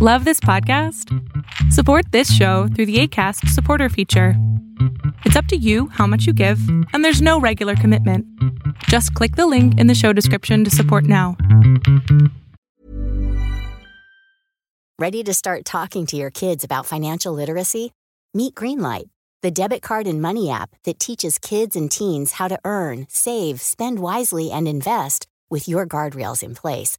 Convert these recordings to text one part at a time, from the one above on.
Love this podcast? Support this show through the ACAST supporter feature. It's up to you how much you give, and there's no regular commitment. Just click the link in the show description to support now. Ready to start talking to your kids about financial literacy? Meet Greenlight, the debit card and money app that teaches kids and teens how to earn, save, spend wisely, and invest with your guardrails in place.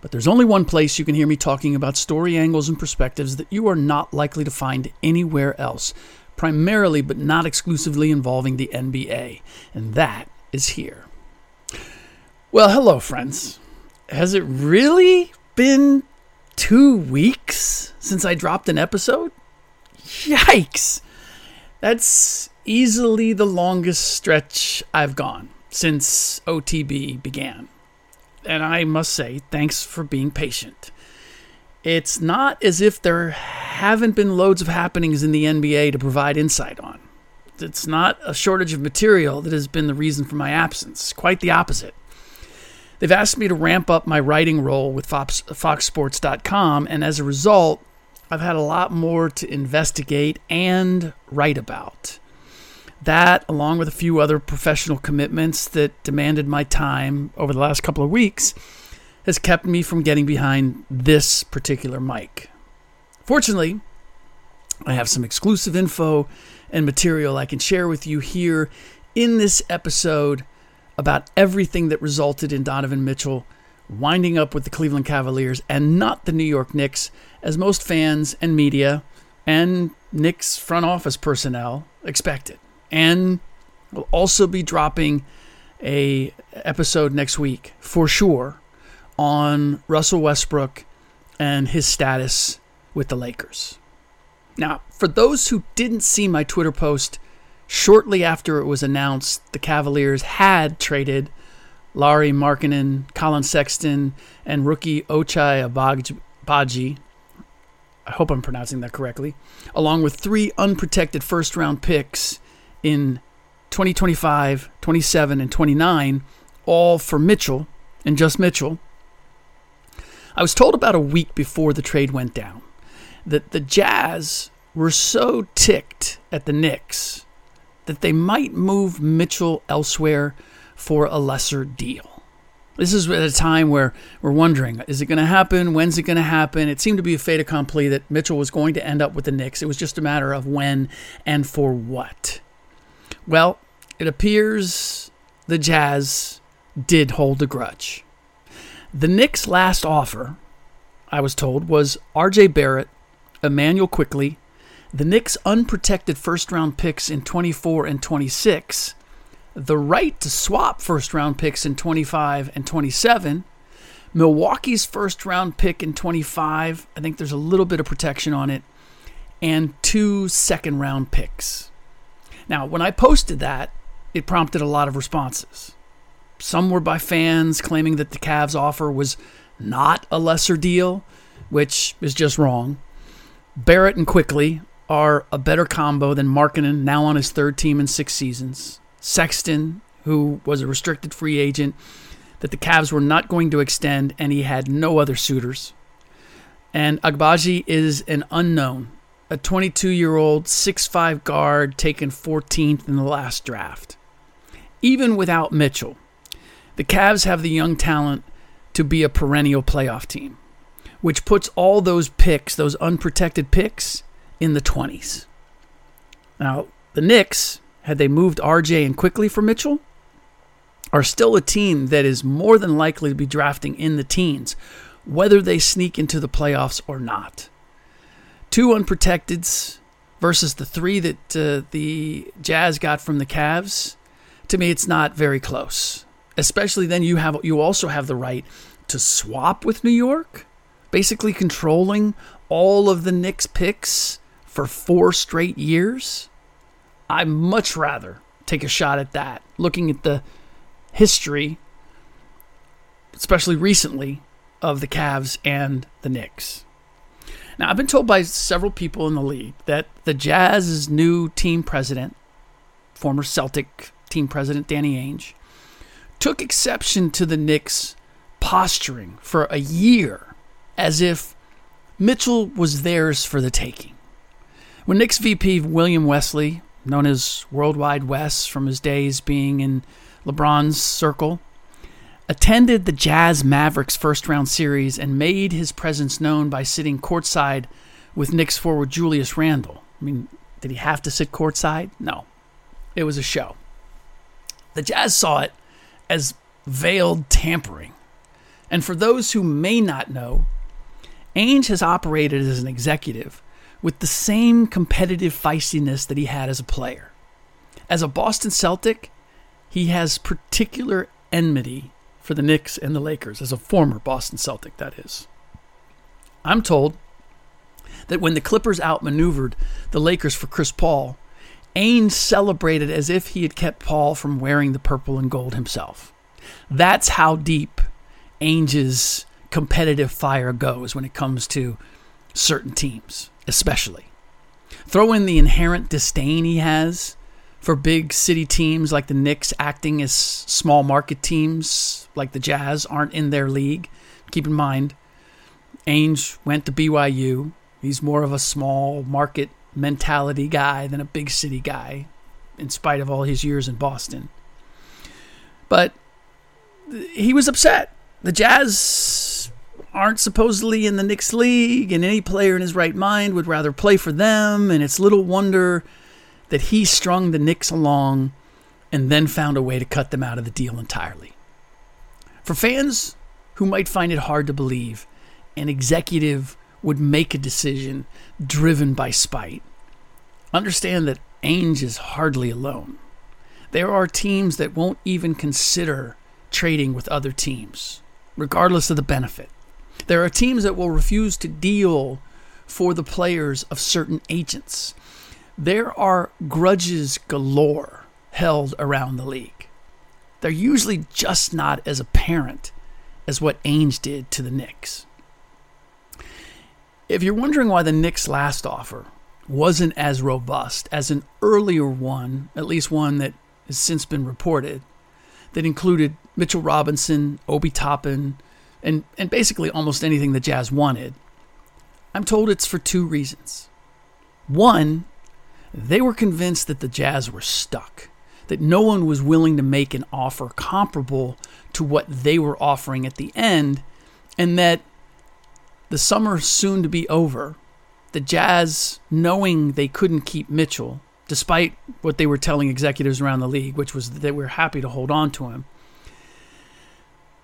But there's only one place you can hear me talking about story angles and perspectives that you are not likely to find anywhere else, primarily but not exclusively involving the NBA, and that is here. Well, hello, friends. Has it really been two weeks since I dropped an episode? Yikes! That's easily the longest stretch I've gone since OTB began. And I must say, thanks for being patient. It's not as if there haven't been loads of happenings in the NBA to provide insight on. It's not a shortage of material that has been the reason for my absence, quite the opposite. They've asked me to ramp up my writing role with Fox, FoxSports.com, and as a result, I've had a lot more to investigate and write about. That, along with a few other professional commitments that demanded my time over the last couple of weeks, has kept me from getting behind this particular mic. Fortunately, I have some exclusive info and material I can share with you here in this episode about everything that resulted in Donovan Mitchell winding up with the Cleveland Cavaliers and not the New York Knicks, as most fans and media and Knicks front office personnel expected. And we'll also be dropping a episode next week for sure on Russell Westbrook and his status with the Lakers. Now, for those who didn't see my Twitter post shortly after it was announced the Cavaliers had traded Lauri Markkanen, Collin Sexton, and rookie Ochai Agbaji. I hope I'm pronouncing that correctly, along with three unprotected first round picks in 2025, 27, and 29, all for Mitchell and just Mitchell. I was told about a week before the trade went down that the Jazz were so ticked at the Knicks that they might move Mitchell elsewhere for a lesser deal. This is at a time where we're wondering is it going to happen? When's it going to happen? It seemed to be a fait accompli that Mitchell was going to end up with the Knicks. It was just a matter of when and for what. Well, it appears the Jazz did hold a grudge. The Knicks' last offer, I was told, was RJ Barrett, Immanuel Quickley, the Knicks' unprotected first round picks in 24 and 26, the right to swap first round picks in 25 and 27, Milwaukee's first round pick in 25, I think there's a little bit of protection on it, and two second round picks. Now, when I posted that, it prompted a lot of responses. Some were by fans claiming that the Cavs offer was not a lesser deal, which is just wrong. Barrett and Quickley are a better combo than Markkanen, now on his third team in six seasons. Sexton, who was a restricted free agent that the Cavs were not going to extend, and he had no other suitors. And Agbaji is an unknown, a 22 year old 6'5 guard taken 14th in the last draft. Even without Mitchell, The Cavs have the young talent to be a perennial playoff team, which puts all those picks, those unprotected picks, in the 20s. Now, the Knicks, had they moved RJ and Quickley for Mitchell, are still a team that is more than likely to be drafting in the teens, whether they sneak into the playoffs or not. Two unprotecteds versus the three that uh, the Jazz got from the Cavs. To me, it's not very close. Especially then, you have you also have the right to swap with New York, basically controlling all of the Knicks picks for four straight years. I'd much rather take a shot at that, looking at the history, especially recently, of the Cavs and the Knicks. Now, I've been told by several people in the league that the Jazz's new team president, former Celtic team president Danny Ainge, took exception to the Knicks posturing for a year as if Mitchell was theirs for the taking. When Knicks VP William Wesley, known as Worldwide Wes from his days being in LeBron's circle, attended the Jazz Mavericks first round series and made his presence known by sitting courtside with Knicks forward Julius Randle. I mean, did he have to sit courtside? No. It was a show. The Jazz saw it as veiled tampering. And for those who may not know, Ainge has operated as an executive with the same competitive feistiness that he had as a player. As a Boston Celtic, he has particular enmity for the Knicks and the Lakers, as a former Boston Celtic, that is. I'm told that when the Clippers outmaneuvered the Lakers for Chris Paul, Ainge celebrated as if he had kept Paul from wearing the purple and gold himself. That's how deep Ainge's competitive fire goes when it comes to certain teams, especially. Throw in the inherent disdain he has for big city teams like the Knicks acting as small market teams like the Jazz aren't in their league. Keep in mind, Ainge went to BYU. He's more of a small market mentality guy than a big city guy, in spite of all his years in Boston. But he was upset. The Jazz aren't supposedly in the Knicks league, and any player in his right mind would rather play for them. And it's little wonder that he strung the Knicks along and then found a way to cut them out of the deal entirely. For fans who might find it hard to believe an executive would make a decision driven by spite, understand that Ainge is hardly alone. There are teams that won't even consider trading with other teams, regardless of the benefit. There are teams that will refuse to deal for the players of certain agents there are grudges galore held around the league. They're usually just not as apparent as what Ainge did to the Knicks. If you're wondering why the Knicks' last offer wasn't as robust as an earlier one, at least one that has since been reported, that included Mitchell Robinson, Obi Toppin, and, and basically almost anything the Jazz wanted, I'm told it's for two reasons. One, they were convinced that the Jazz were stuck, that no one was willing to make an offer comparable to what they were offering at the end, and that the summer soon to be over, the Jazz, knowing they couldn't keep Mitchell, despite what they were telling executives around the league, which was that they were happy to hold on to him.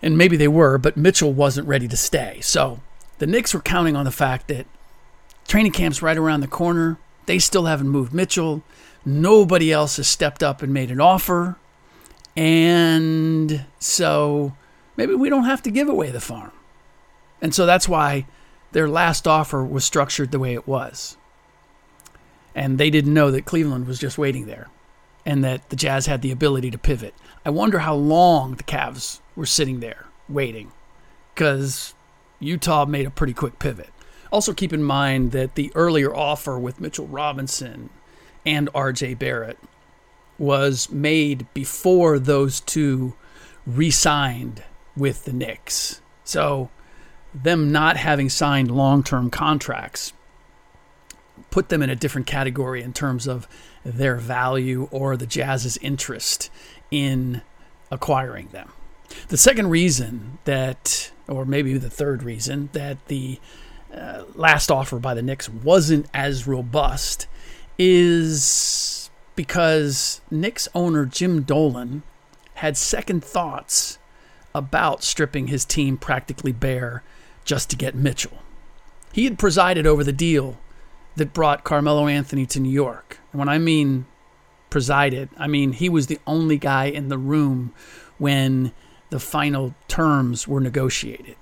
And maybe they were, but Mitchell wasn't ready to stay. So the Knicks were counting on the fact that training camp's right around the corner. They still haven't moved Mitchell. Nobody else has stepped up and made an offer. And so maybe we don't have to give away the farm. And so that's why their last offer was structured the way it was. And they didn't know that Cleveland was just waiting there and that the Jazz had the ability to pivot. I wonder how long the Cavs were sitting there waiting because Utah made a pretty quick pivot. Also, keep in mind that the earlier offer with Mitchell Robinson and RJ Barrett was made before those two re signed with the Knicks. So, them not having signed long term contracts put them in a different category in terms of their value or the Jazz's interest in acquiring them. The second reason that, or maybe the third reason, that the uh, last offer by the Knicks wasn't as robust is because Knicks owner Jim Dolan had second thoughts about stripping his team practically bare just to get Mitchell. He had presided over the deal that brought Carmelo Anthony to New York. And when I mean presided, I mean he was the only guy in the room when the final terms were negotiated.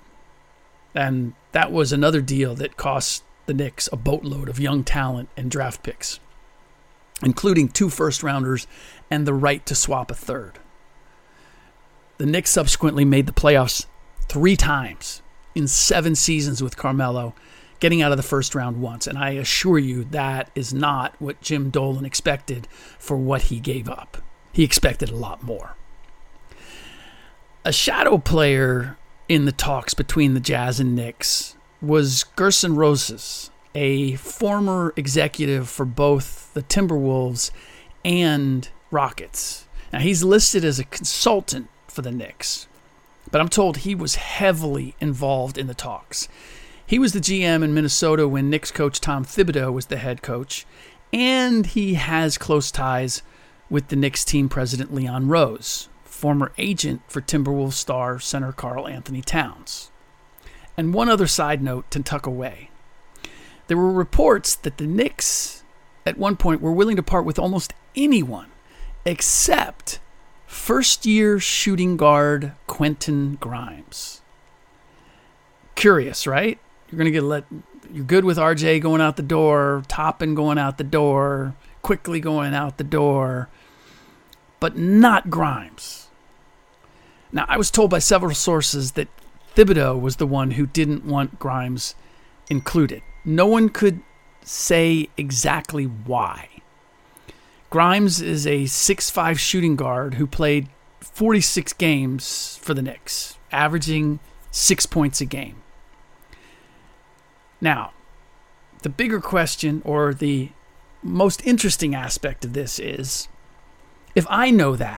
And that was another deal that cost the Knicks a boatload of young talent and draft picks, including two first rounders and the right to swap a third. The Knicks subsequently made the playoffs three times in seven seasons with Carmelo, getting out of the first round once. And I assure you that is not what Jim Dolan expected for what he gave up. He expected a lot more a shadow player in the talks between the Jazz and Knicks was Gerson Rosas, a former executive for both the Timberwolves and Rockets. Now, he's listed as a consultant for the Knicks, but I'm told he was heavily involved in the talks. He was the GM in Minnesota when Knicks coach Tom Thibodeau was the head coach, and he has close ties with the Knicks team president Leon Rose, former agent for Timberwolves star center Karl-Anthony Towns. And one other side note to tuck away. There were reports that the Knicks at one point were willing to part with almost anyone except first year shooting guard Quentin Grimes. Curious, right? You're going to get let you're good with RJ going out the door, Toppin going out the door, Quickley going out the door, but not Grimes. Now, I was told by several sources that Thibodeau was the one who didn't want Grimes included. No one could say exactly why. Grimes is a six-five shooting guard who played 46 games for the Knicks, averaging six points a game. Now, the bigger question or the most interesting aspect of this is if I know that,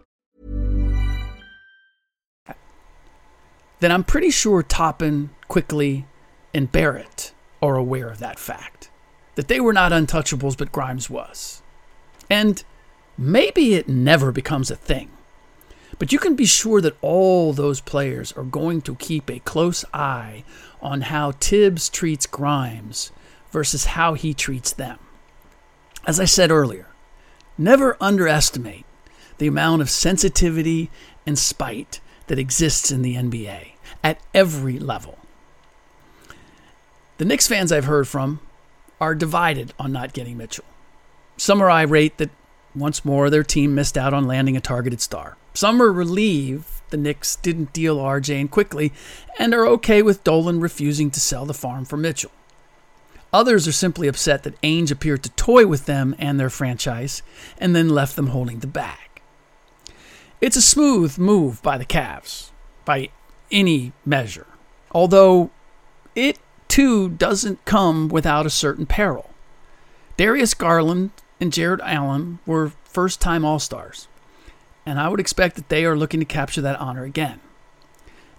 then I'm pretty sure Toppin, Quickley, and Barrett are aware of that fact. That they were not untouchables, but Grimes was. And maybe it never becomes a thing. But you can be sure that all those players are going to keep a close eye on how Thibs treats Grimes versus how he treats them. As I said earlier, never underestimate the amount of sensitivity and spite that exists in the NBA at every level. The Knicks fans I've heard from are divided on not getting Mitchell. Some are irate that once more their team missed out on landing a targeted star. Some are relieved the Knicks didn't deal RJ and Quickley and are okay with Dolan refusing to sell the farm for Mitchell. Others are simply upset that Ainge appeared to toy with them and their franchise and then left them holding the bag. It's a smooth move by the Cavs, by any measure, although it too doesn't come without a certain peril. Darius Garland and Jarrett Allen were first time All Stars, and I would expect that they are looking to capture that honor again.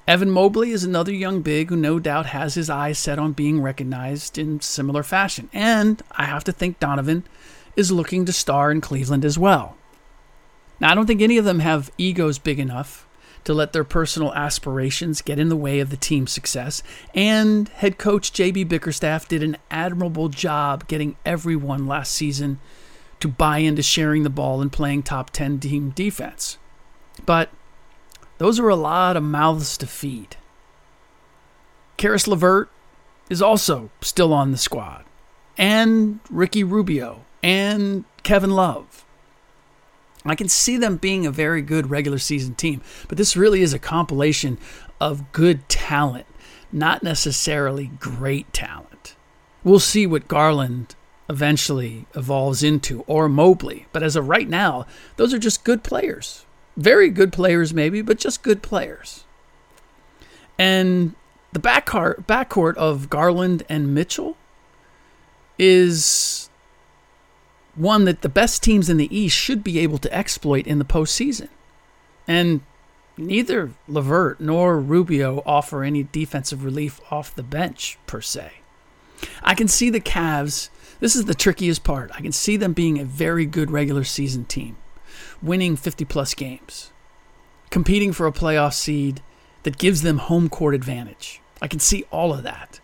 Evan Mobley is another young big who no doubt has his eyes set on being recognized in similar fashion, and I have to think Donovan is looking to star in Cleveland as well. Now, I don't think any of them have egos big enough to let their personal aspirations get in the way of the team's success, and head coach JB Bickerstaff did an admirable job getting everyone last season to buy into sharing the ball and playing top 10 team defense. But those are a lot of mouths to feed. Caris LeVert is also still on the squad, and Ricky Rubio, and Kevin Love. I can see them being a very good regular season team, but this really is a compilation of good talent, not necessarily great talent. We'll see what Garland eventually evolves into or Mobley, but as of right now, those are just good players. Very good players, maybe, but just good players. And the backcourt, of Garland and Mitchell is one that the best teams in the East should be able to exploit in the postseason. And neither LeVert nor Rubio offer any defensive relief off the bench, per se. I can see the Cavs. This is the trickiest part. I can see them being a very good regular season team, winning 50 plus games, competing for a playoff seed that gives them home court advantage. I can see all of that.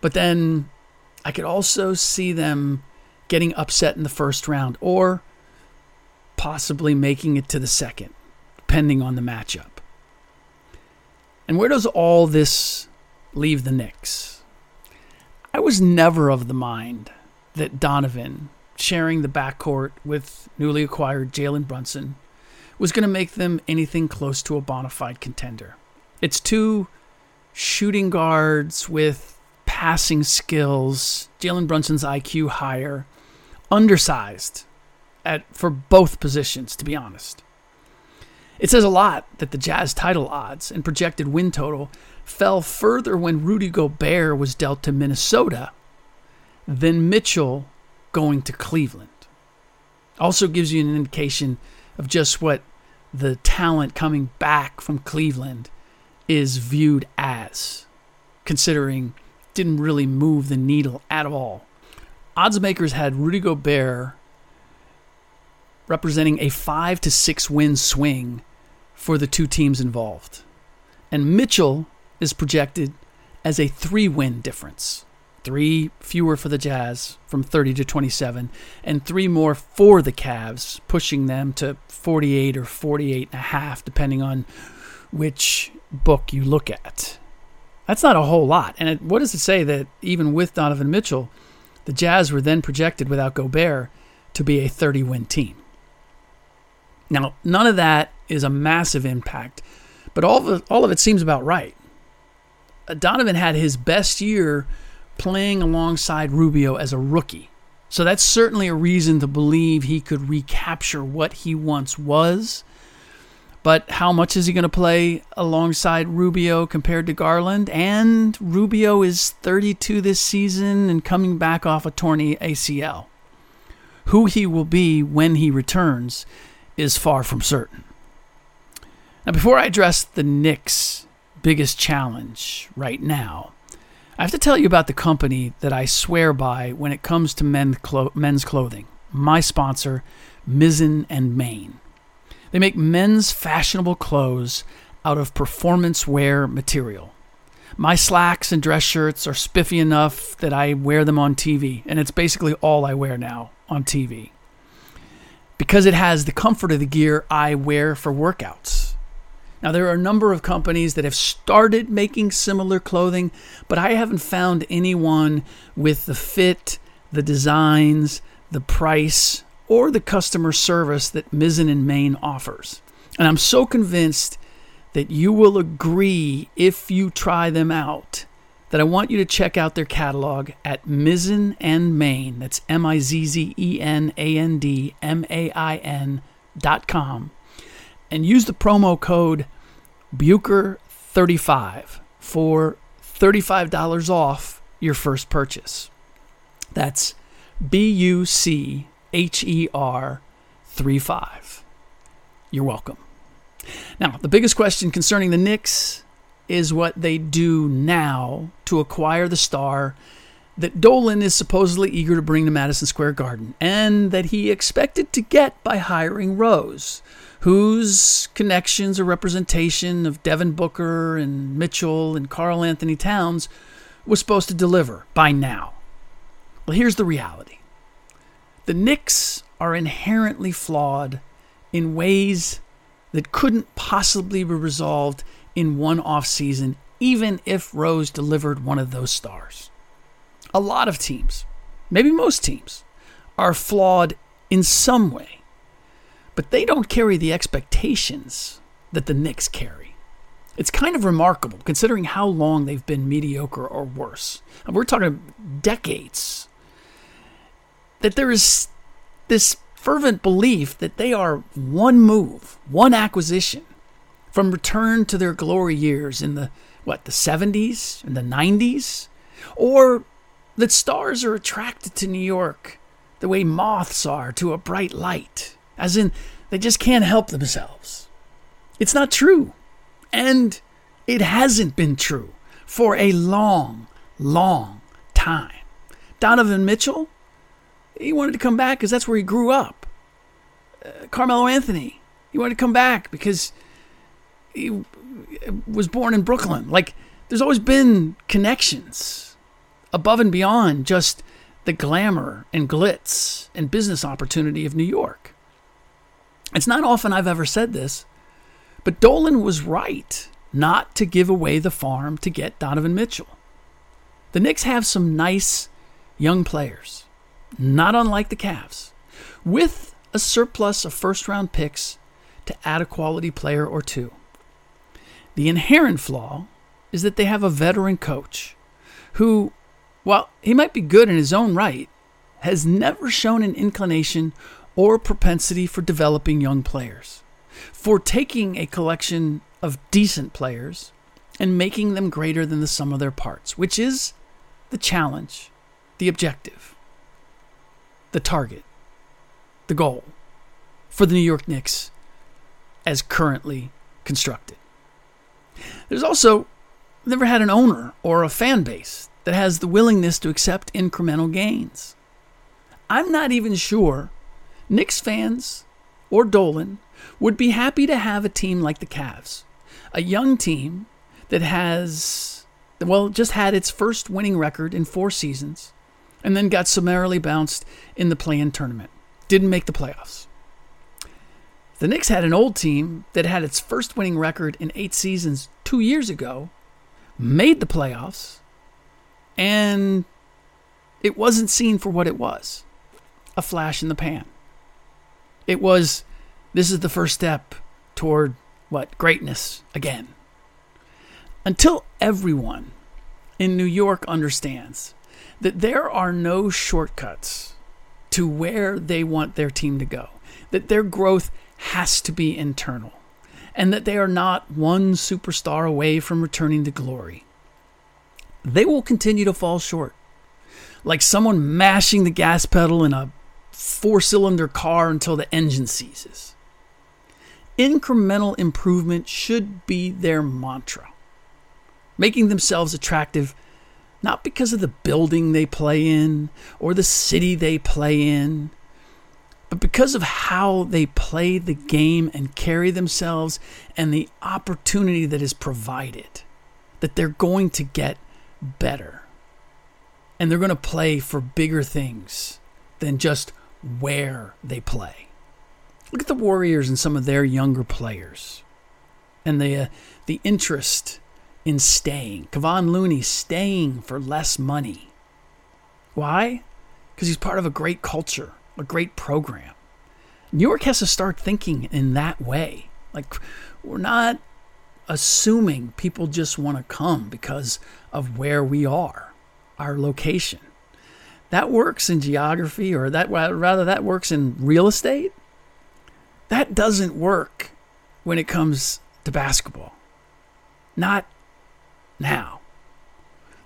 But then I could also see them getting upset in the first round or possibly making it to the second, depending on the matchup. And where does all this leave the Knicks? I was never of the mind that Donovan sharing the backcourt with newly acquired Jalen Brunson was going to make them anything close to a bona fide contender. It's two shooting guards with passing skills, Jalen Brunson's IQ higher, undersized at for both positions, to be honest. It says a lot that the Jazz title odds and projected win total fell further when Rudy Gobert was dealt to Minnesota than Mitchell going to Cleveland. Also gives you an indication of just what the talent coming back from Cleveland is viewed as, considering didn't really move the needle at all odds makers had Rudy Gobert representing a five to six win swing for the two teams involved. And Mitchell is projected as a three win difference. Three fewer for the Jazz from 30 to 27, and three more for the Cavs, pushing them to 48 or 48 and a half, depending on which book you look at. That's not a whole lot. And it, what does it say that even with Donovan Mitchell, the Jazz were then projected without Gobert to be a 30 win team. Now, none of that is a massive impact, but all of it, all of it seems about right. Uh, Donovan had his best year playing alongside Rubio as a rookie. So that's certainly a reason to believe he could recapture what he once was but how much is he going to play alongside Rubio compared to Garland? And Rubio is 32 this season and coming back off a torn ACL. Who he will be when he returns is far from certain. Now, before I address the Knicks' biggest challenge right now, I have to tell you about the company that I swear by when it comes to men's clothing. My sponsor, Mizzen and Main. They make men's fashionable clothes out of performance wear material. My slacks and dress shirts are spiffy enough that I wear them on TV, and it's basically all I wear now on TV. Because it has the comfort of the gear I wear for workouts. Now, there are a number of companies that have started making similar clothing, but I haven't found anyone with the fit, the designs, the price, or the customer service that Mizzen and Main offers. And I'm so convinced that you will agree if you try them out that I want you to check out their catalog at Mizzen and Main. That's M I Z Z E N A N D M A I N dot com. And use the promo code Bucher35 for $35 off your first purchase. That's B U C H E R 3 5. You're welcome. Now, the biggest question concerning the Knicks is what they do now to acquire the star that Dolan is supposedly eager to bring to Madison Square Garden and that he expected to get by hiring Rose, whose connections or representation of Devin Booker and Mitchell and Karl-Anthony Towns was supposed to deliver by now. Well, here's the reality the Knicks are inherently flawed in ways that couldn't possibly be resolved in one off season, even if Rose delivered one of those stars. A lot of teams, maybe most teams, are flawed in some way. but they don't carry the expectations that the Knicks carry. It's kind of remarkable considering how long they've been mediocre or worse. And we're talking decades. That there is this fervent belief that they are one move, one acquisition from return to their glory years in the what, the 70s and the 90s or that stars are attracted to New York the way moths are to a bright light, as in they just can't help themselves. It's not true. And it hasn't been true for a long, long time. Donovan Mitchell, he wanted to come back because that's where he grew up. Uh, Carmelo Anthony, he wanted to come back because he was born in Brooklyn. Like, there's always been connections above and beyond just the glamour and glitz and business opportunity of New York. It's not often I've ever said this, but Dolan was right not to give away the farm to get Donovan Mitchell. The Knicks have some nice young players, not unlike the Cavs, with a surplus of first round picks to add a quality player or two. The inherent flaw is that they have a veteran coach who while he might be good in his own right, has never shown an inclination or propensity for developing young players, for taking a collection of decent players and making them greater than the sum of their parts, which is the challenge, the objective, the target, the goal for the New York Knicks as currently constructed. There's also never had an owner or a fan base that has the willingness to accept incremental gains. I'm not even sure Knicks fans or Dolan would be happy to have a team like the Cavs, a young team that has, well, just had its first winning record in four seasons and then got summarily bounced in the play in tournament. Didn't make the playoffs. The Knicks had an old team that had its first winning record in eight seasons two years ago, made the playoffs, and it wasn't seen for what it was a flash in the pan. It was, this is the first step toward what? Greatness again. Until everyone in New York understands that there are no shortcuts to where they want their team to go, that their growth has to be internal, and that they are not one superstar away from returning to glory they will continue to fall short. Like someone mashing the gas pedal in a four cylinder car until the engine seizes. Incremental improvement should be their mantra, making themselves attractive not because of the building they play in or the city they play in, but because of how they play the game and carry themselves and the opportunity that is provided, that they're going to get better. And they're going to play for bigger things than just where they play. Look at the Warriors and some of their younger players and the, uh, the interest in staying. Kevon Looney staying for less money. Why? Because he's part of a great culture, a great program. New York has to start thinking in that way. Like, we're not assuming people just want to come because of where we are, our location. That works in geography, or that rather that works in real estate. That doesn't work when it comes to basketball. Not now.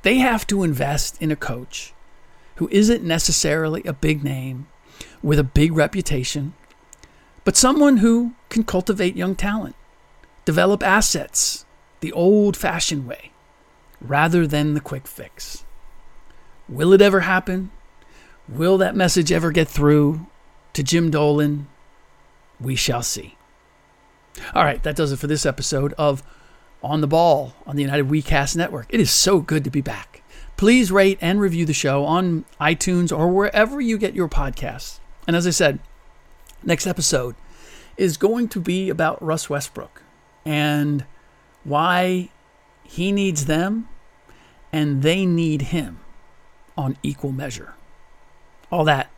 They have to invest in a coach who isn't necessarily a big name with a big reputation, but someone who can cultivate young talent Develop assets the old fashioned way rather than the quick fix. Will it ever happen? Will that message ever get through to Jim Dolan? We shall see. All right, that does it for this episode of On the Ball on the United WeCast Network. It is so good to be back. Please rate and review the show on iTunes or wherever you get your podcasts. And as I said, next episode is going to be about Russ Westbrook and why he needs them and they need him on equal measure. All that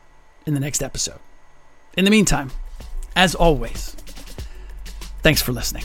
in the next episode. In the meantime, As always, thanks for listening.